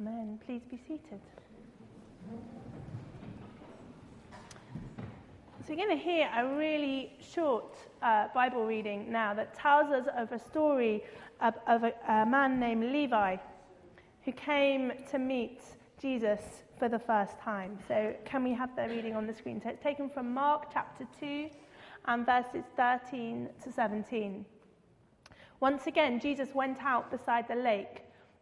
Amen. Please be seated. So, we're going to hear a really short uh, Bible reading now that tells us of a story of, of a, a man named Levi who came to meet Jesus for the first time. So, can we have the reading on the screen? So, it's taken from Mark chapter 2 and verses 13 to 17. Once again, Jesus went out beside the lake.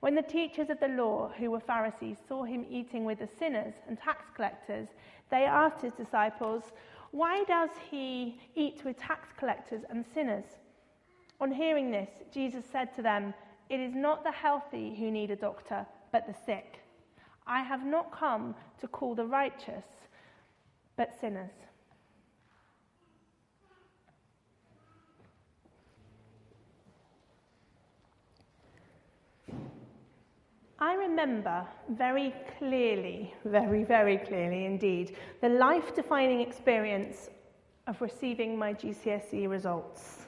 When the teachers of the law, who were Pharisees, saw him eating with the sinners and tax collectors, they asked his disciples, Why does he eat with tax collectors and sinners? On hearing this, Jesus said to them, It is not the healthy who need a doctor, but the sick. I have not come to call the righteous, but sinners. I remember very clearly, very, very clearly indeed, the life defining experience of receiving my GCSE results.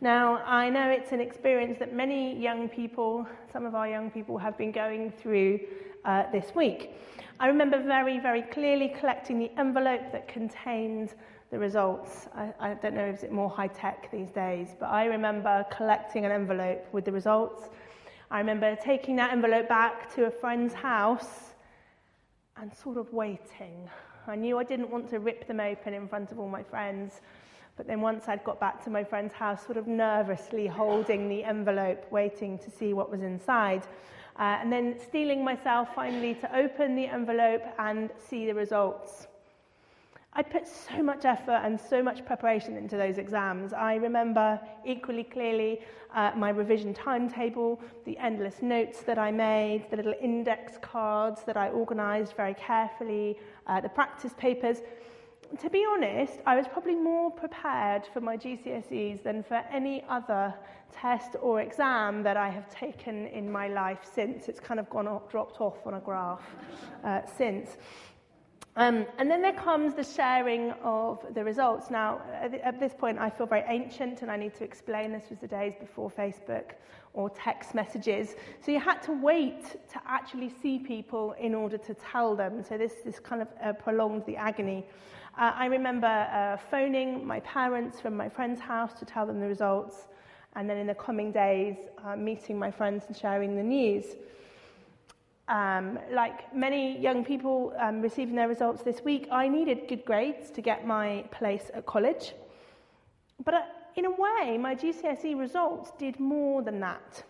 Now, I know it's an experience that many young people, some of our young people, have been going through uh, this week. I remember very, very clearly collecting the envelope that contained the results. I, I don't know if it's more high tech these days, but I remember collecting an envelope with the results I remember taking that envelope back to a friend's house and sort of waiting. I knew I didn't want to rip them open in front of all my friends, but then once I'd got back to my friend's house, sort of nervously holding the envelope, waiting to see what was inside. Uh, and then steeling myself finally to open the envelope and see the results. I put so much effort and so much preparation into those exams. I remember equally clearly uh, my revision timetable, the endless notes that I made, the little index cards that I organised very carefully, uh, the practice papers. To be honest, I was probably more prepared for my GCSEs than for any other test or exam that I have taken in my life since. It's kind of gone off, dropped off on a graph uh, since. Um, and then there comes the sharing of the results. Now, at, this point, I feel very ancient and I need to explain this was the days before Facebook or text messages. So you had to wait to actually see people in order to tell them. So this, this kind of uh, prolonged the agony. Uh, I remember uh, phoning my parents from my friend's house to tell them the results, and then in the coming days, uh, meeting my friends and sharing the news. Um, like many young people um, receiving their results this week, I needed good grades to get my place at college. But uh, in a way, my GCSE results did more than that.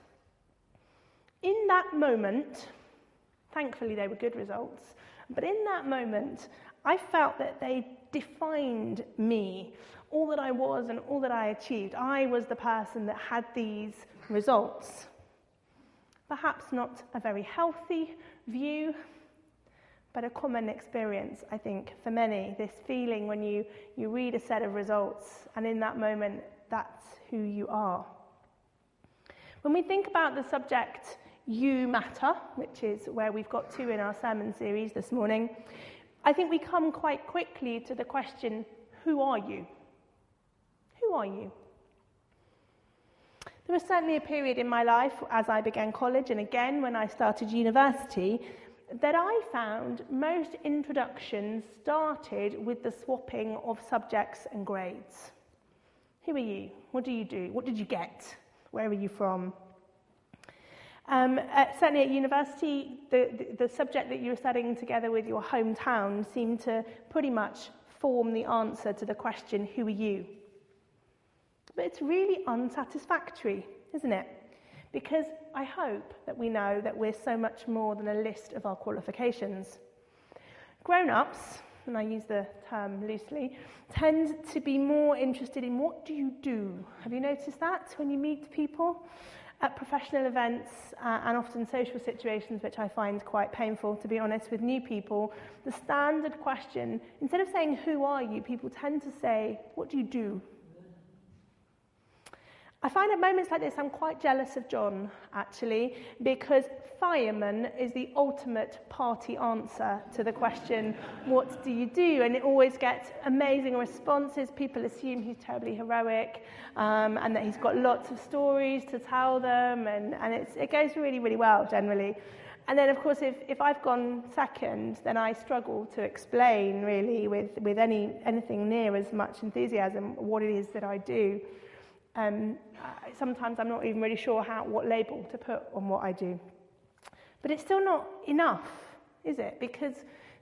In that moment, thankfully they were good results, but in that moment, I felt that they defined me, all that I was and all that I achieved. I was the person that had these results. Perhaps not a very healthy view, but a common experience, I think, for many. This feeling when you, you read a set of results, and in that moment, that's who you are. When we think about the subject, you matter, which is where we've got to in our sermon series this morning, I think we come quite quickly to the question who are you? Who are you? There was certainly a period in my life as I began college and again when I started university that I found most introductions started with the swapping of subjects and grades. Who are you? What do you do? What did you get? Where are you from? Um, at, certainly at university, the, the, the subject that you were studying together with your hometown seemed to pretty much form the answer to the question, Who are you? But it's really unsatisfactory, isn't it? Because I hope that we know that we're so much more than a list of our qualifications. Grown ups, and I use the term loosely, tend to be more interested in what do you do? Have you noticed that when you meet people? at professional events uh, and often social situations, which I find quite painful, to be honest, with new people, the standard question, instead of saying, Who are you? people tend to say, What do you do? I find at moments like this I'm quite jealous of John, actually, because fireman is the ultimate party answer to the question, What do you do? And it always gets amazing responses. People assume he's terribly heroic um, and that he's got lots of stories to tell them, and, and it goes really, really well generally. And then, of course, if, if I've gone second, then I struggle to explain really with, with any, anything near as much enthusiasm what it is that I do. Um, sometimes I'm not even really sure how, what label to put on what I do. But it's still not enough, is it? Because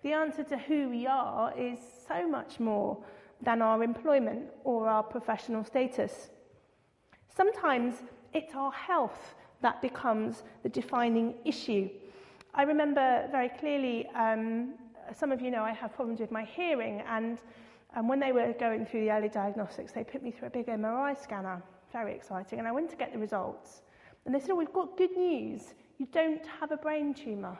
the answer to who we are is so much more than our employment or our professional status. Sometimes it's our health that becomes the defining issue. I remember very clearly, um, some of you know I have problems with my hearing, and and when they were going through the early diagnostics, they put me through a big MRI scanner. Very exciting. And I went to get the results. And they said, oh, we've got good news. You don't have a brain tumour.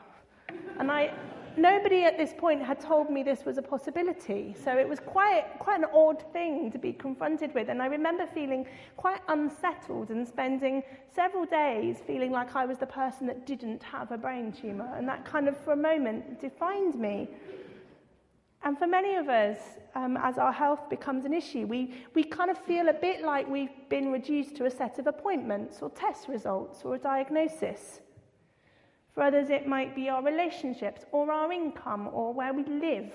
And I, nobody at this point had told me this was a possibility. So it was quite, quite an odd thing to be confronted with. And I remember feeling quite unsettled and spending several days feeling like I was the person that didn't have a brain tumour. And that kind of, for a moment, defined me. And for many of us, um, as our health becomes an issue, we, we kind of feel a bit like we've been reduced to a set of appointments or test results or a diagnosis. For others, it might be our relationships or our income or where we live.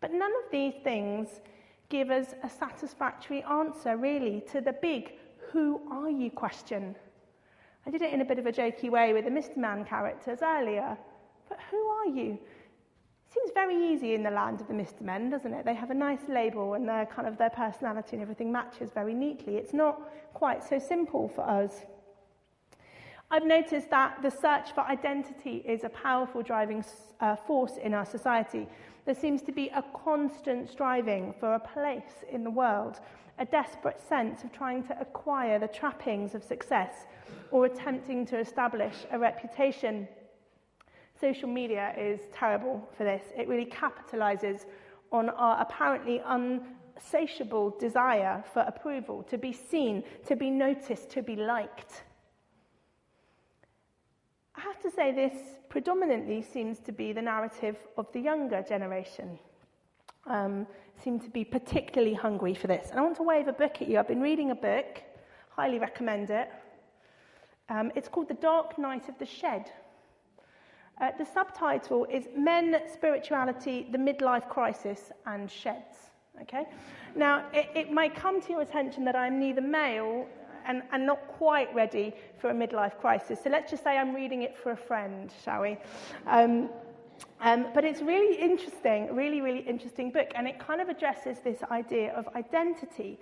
But none of these things give us a satisfactory answer, really, to the big who are you question. I did it in a bit of a jokey way with the Mr. Man characters earlier. But who are you? Seems very easy in the land of the Mr. Men, doesn't it? They have a nice label and their kind of their personality and everything matches very neatly. It's not quite so simple for us. I've noticed that the search for identity is a powerful driving uh, force in our society. There seems to be a constant striving for a place in the world, a desperate sense of trying to acquire the trappings of success or attempting to establish a reputation. Social media is terrible for this. It really capitalizes on our apparently unsatiable desire for approval, to be seen, to be noticed, to be liked. I have to say, this predominantly seems to be the narrative of the younger generation. Um, seem to be particularly hungry for this. And I want to wave a book at you. I've been reading a book, highly recommend it. Um, it's called The Dark Night of the Shed uh, the subtitle is Men, Spirituality, the Midlife Crisis, and Sheds. Okay? Now, it, it might come to your attention that I'm neither male and, and not quite ready for a midlife crisis. So let's just say I'm reading it for a friend, shall we? Um, um, but it's really interesting, really, really interesting book, and it kind of addresses this idea of identity.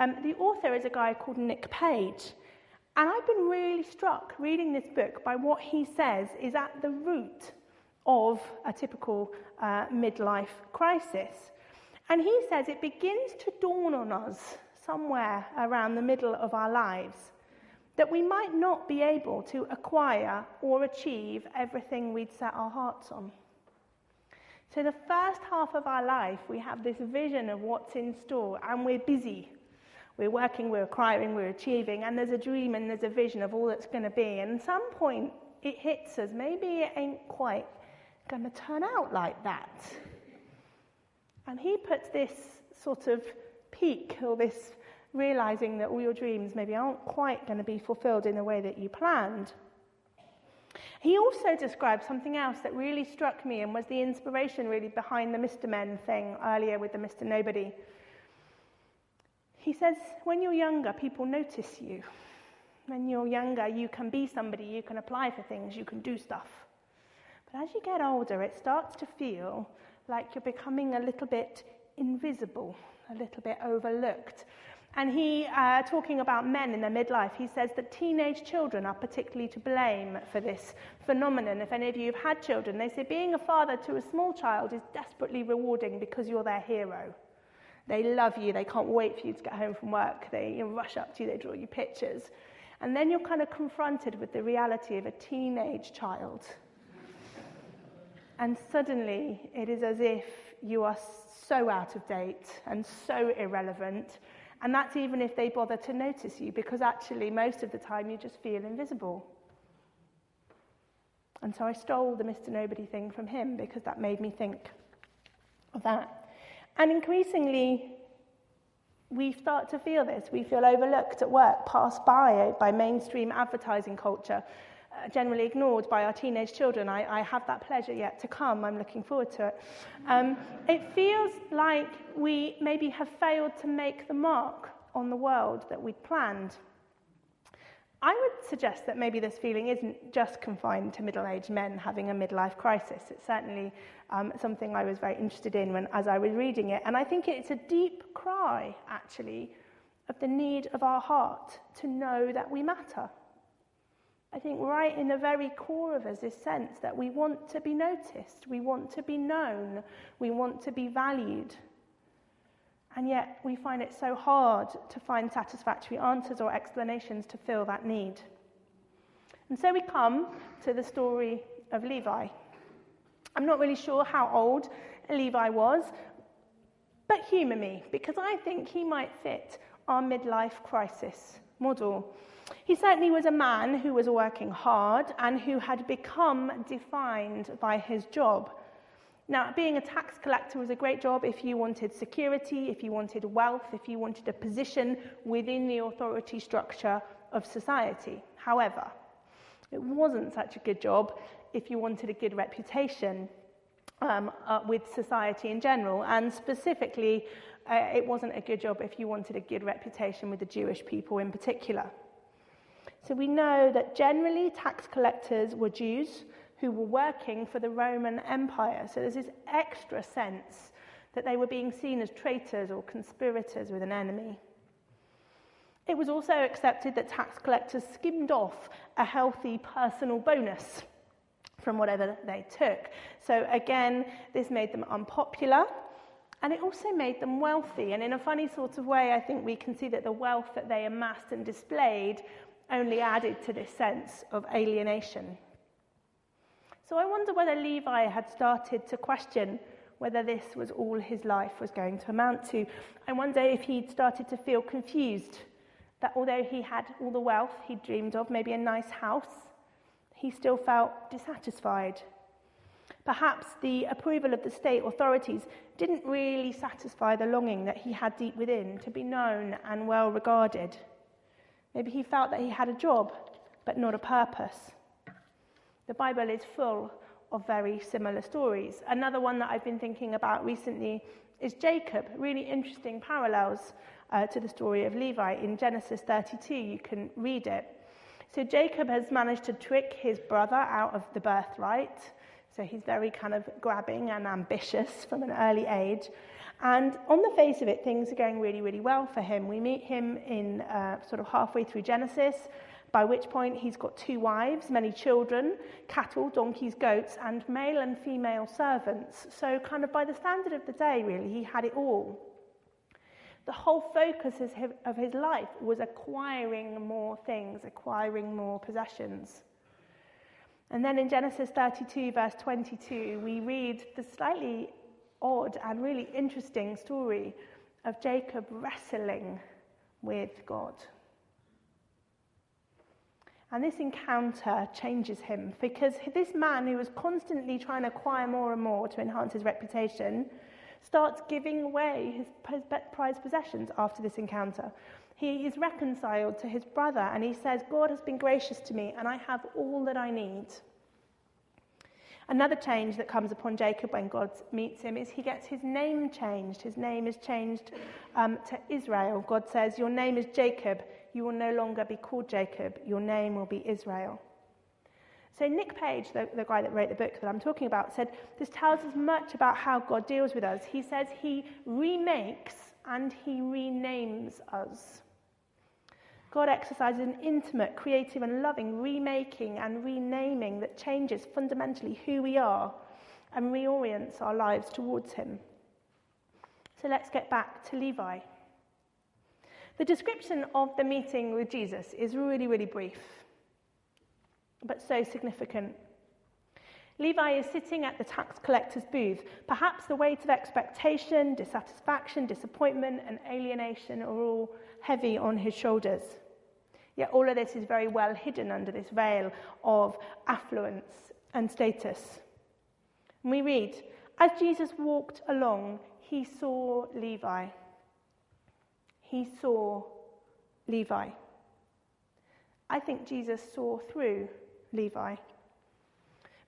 Um, the author is a guy called Nick Page. And I've been really struck reading this book by what he says is at the root of a typical uh, midlife crisis. And he says it begins to dawn on us somewhere around the middle of our lives that we might not be able to acquire or achieve everything we'd set our hearts on. So, the first half of our life, we have this vision of what's in store, and we're busy we're working, we're acquiring, we're achieving, and there's a dream and there's a vision of all that's going to be. And at some point, it hits us. Maybe it ain't quite going to turn out like that. And he puts this sort of peak or this realizing that all your dreams maybe aren't quite going to be fulfilled in the way that you planned. He also described something else that really struck me and was the inspiration really behind the Mr. Men thing earlier with the Mr. Nobody. He says, when you're younger, people notice you. When you're younger, you can be somebody, you can apply for things, you can do stuff. But as you get older, it starts to feel like you're becoming a little bit invisible, a little bit overlooked. And he, uh, talking about men in their midlife, he says that teenage children are particularly to blame for this phenomenon. If any of you have had children, they say being a father to a small child is desperately rewarding because you're their hero. They love you. They can't wait for you to get home from work. They you know, rush up to you. They draw you pictures. And then you're kind of confronted with the reality of a teenage child. And suddenly it is as if you are so out of date and so irrelevant. And that's even if they bother to notice you, because actually, most of the time, you just feel invisible. And so I stole the Mr. Nobody thing from him because that made me think of that. And increasingly, we start to feel this. We feel overlooked at work, passed by by mainstream advertising culture, uh, generally ignored by our teenage children. I, I, have that pleasure yet to come. I'm looking forward to it. Um, it feels like we maybe have failed to make the mark on the world that we'd planned. I would suggest that maybe this feeling isn't just confined to middle aged men having a midlife crisis. It's certainly um, something I was very interested in when, as I was reading it. And I think it's a deep cry, actually, of the need of our heart to know that we matter. I think right in the very core of us, this sense that we want to be noticed, we want to be known, we want to be valued. And yet we find it so hard to find satisfactory answers or explanations to fill that need. And so we come to the story of Levi. I'm not really sure how old Levi was, but humour me, because I think he might fit our midlife crisis model. He certainly was a man who was working hard and who had become defined by his job. Now, being a tax collector was a great job if you wanted security, if you wanted wealth, if you wanted a position within the authority structure of society. However, it wasn't such a good job if you wanted a good reputation um, uh, with society in general, and specifically, uh, it wasn't a good job if you wanted a good reputation with the Jewish people in particular. So we know that generally tax collectors were Jews who were working for the Roman Empire. So there's this extra sense that they were being seen as traitors or conspirators with an enemy. It was also accepted that tax collectors skimmed off a healthy personal bonus from whatever they took. So again, this made them unpopular. And it also made them wealthy. And in a funny sort of way, I think we can see that the wealth that they amassed and displayed only added to this sense of alienation. So I wonder whether Levi had started to question whether this was all his life was going to amount to. I wonder if he'd started to feel confused that although he had all the wealth he dreamed of, maybe a nice house, he still felt dissatisfied. Perhaps the approval of the state authorities didn't really satisfy the longing that he had deep within to be known and well regarded. Maybe he felt that he had a job, but not a purpose. The Bible is full of very similar stories. Another one that I've been thinking about recently is Jacob. Really interesting parallels uh, to the story of Levi. In Genesis 32, you can read it. So Jacob has managed to trick his brother out of the birthright. So he's very kind of grabbing and ambitious from an early age. And on the face of it, things are going really, really well for him. We meet him in uh, sort of halfway through Genesis by which point he's got two wives, many children, cattle, donkeys, goats, and male and female servants. So, kind of by the standard of the day, really, he had it all. The whole focus of his life was acquiring more things, acquiring more possessions. And then in Genesis 32, verse 22, we read the slightly odd and really interesting story of Jacob wrestling with God. And this encounter changes him because this man who was constantly trying to acquire more and more to enhance his reputation starts giving away his prized possessions after this encounter. He is reconciled to his brother and he says, God has been gracious to me and I have all that I need. Another change that comes upon Jacob when God meets him is he gets his name changed. His name is changed um, to Israel. God says, Your name is Jacob you will no longer be called Jacob, your name will be Israel. So, Nick Page, the, the, guy that wrote the book that I'm talking about, said this tells us much about how God deals with us. He says he remakes and he renames us. God exercises an intimate, creative, and loving remaking and renaming that changes fundamentally who we are and reorients our lives towards Him. So let's get back to Levi. The description of the meeting with Jesus is really, really brief, but so significant. Levi is sitting at the tax collector's booth. Perhaps the weight of expectation, dissatisfaction, disappointment, and alienation are all heavy on his shoulders. Yet all of this is very well hidden under this veil of affluence and status. And we read, as Jesus walked along, he saw Levi. He saw Levi. I think Jesus saw through Levi.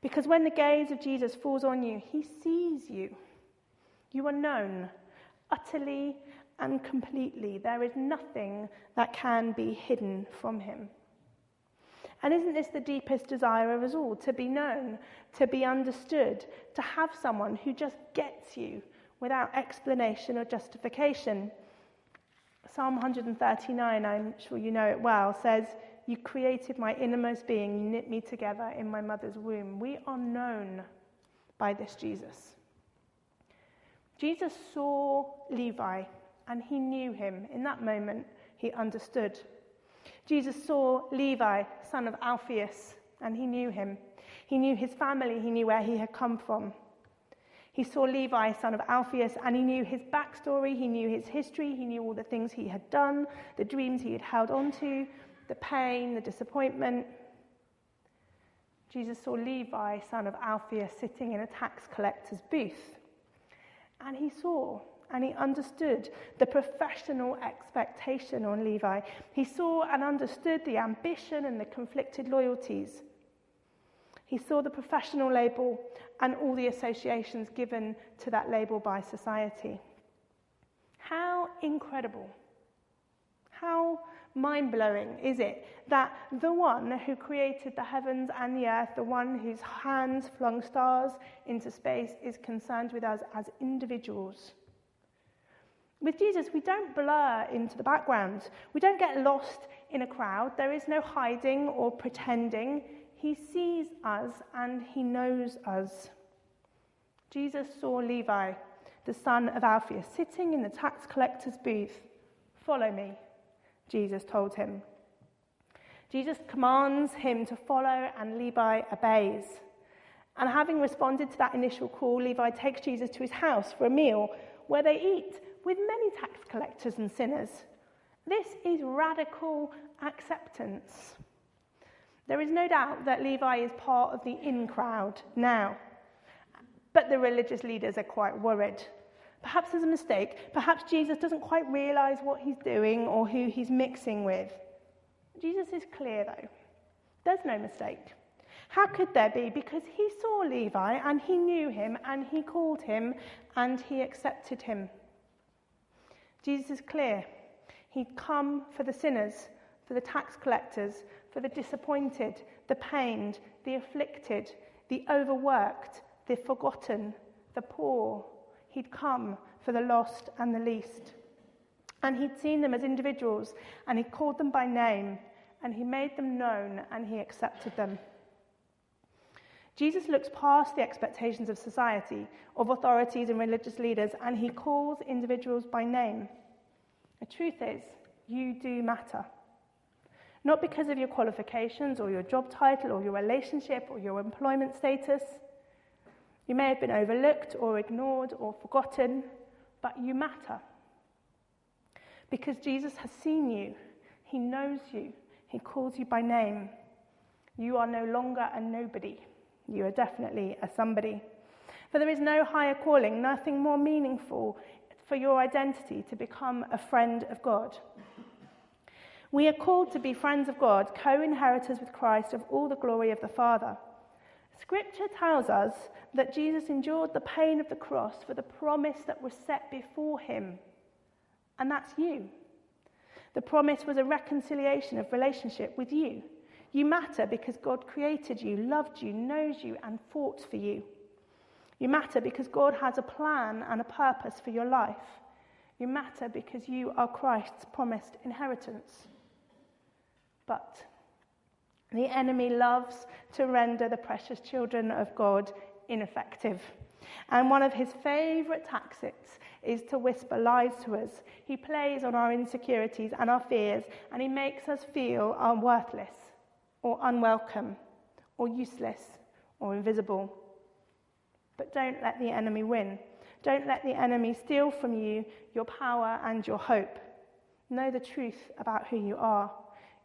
Because when the gaze of Jesus falls on you, he sees you. You are known utterly and completely. There is nothing that can be hidden from him. And isn't this the deepest desire of us all? To be known, to be understood, to have someone who just gets you without explanation or justification. Psalm 139, I'm sure you know it well, says, You created my innermost being, you knit me together in my mother's womb. We are known by this Jesus. Jesus saw Levi and he knew him. In that moment, he understood. Jesus saw Levi, son of Alphaeus, and he knew him. He knew his family, he knew where he had come from. He saw Levi, son of Alphaeus, and he knew his backstory, he knew his history, he knew all the things he had done, the dreams he had held on to, the pain, the disappointment. Jesus saw Levi, son of Alphaeus, sitting in a tax collector's booth. And he saw and he understood the professional expectation on Levi. He saw and understood the ambition and the conflicted loyalties. He saw the professional label and all the associations given to that label by society. How incredible, how mind blowing is it that the one who created the heavens and the earth, the one whose hands flung stars into space, is concerned with us as individuals? With Jesus, we don't blur into the background. We don't get lost in a crowd. There is no hiding or pretending. He sees us and he knows us. Jesus saw Levi, the son of Alphaeus, sitting in the tax collector's booth. Follow me, Jesus told him. Jesus commands him to follow, and Levi obeys. And having responded to that initial call, Levi takes Jesus to his house for a meal where they eat with many tax collectors and sinners. This is radical acceptance. There is no doubt that Levi is part of the in crowd now, but the religious leaders are quite worried. Perhaps there's a mistake. Perhaps Jesus doesn't quite realize what he's doing or who he's mixing with. Jesus is clear, though. There's no mistake. How could there be? Because he saw Levi and he knew him and he called him and he accepted him. Jesus is clear. He'd come for the sinners, for the tax collectors, for the disappointed, the pained, the afflicted, the overworked, the forgotten, the poor. He'd come for the lost and the least. And he'd seen them as individuals, and he called them by name, and he made them known, and he accepted them. Jesus looks past the expectations of society, of authorities and religious leaders, and he calls individuals by name. The truth is, you do matter. Not because of your qualifications or your job title or your relationship or your employment status. You may have been overlooked or ignored or forgotten, but you matter. Because Jesus has seen you, He knows you, He calls you by name. You are no longer a nobody. You are definitely a somebody. For there is no higher calling, nothing more meaningful for your identity to become a friend of God. We are called to be friends of God, co inheritors with Christ of all the glory of the Father. Scripture tells us that Jesus endured the pain of the cross for the promise that was set before him, and that's you. The promise was a reconciliation of relationship with you. You matter because God created you, loved you, knows you, and fought for you. You matter because God has a plan and a purpose for your life. You matter because you are Christ's promised inheritance. But the enemy loves to render the precious children of God ineffective. And one of his favourite tactics is to whisper lies to us. He plays on our insecurities and our fears, and he makes us feel unworthless or unwelcome or useless or invisible. But don't let the enemy win. Don't let the enemy steal from you your power and your hope. Know the truth about who you are.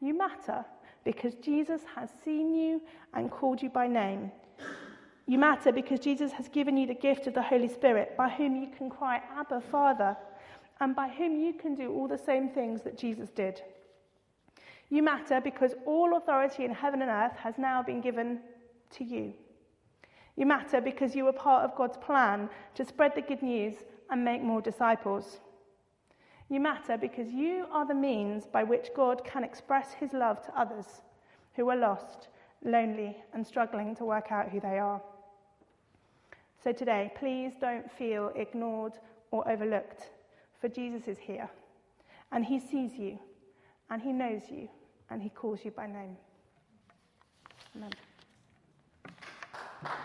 You matter because Jesus has seen you and called you by name. You matter because Jesus has given you the gift of the Holy Spirit, by whom you can cry, Abba, Father, and by whom you can do all the same things that Jesus did. You matter because all authority in heaven and earth has now been given to you. You matter because you are part of God's plan to spread the good news and make more disciples. You matter because you are the means by which God can express his love to others who are lost, lonely, and struggling to work out who they are. So today, please don't feel ignored or overlooked, for Jesus is here, and he sees you, and he knows you, and he calls you by name. Amen.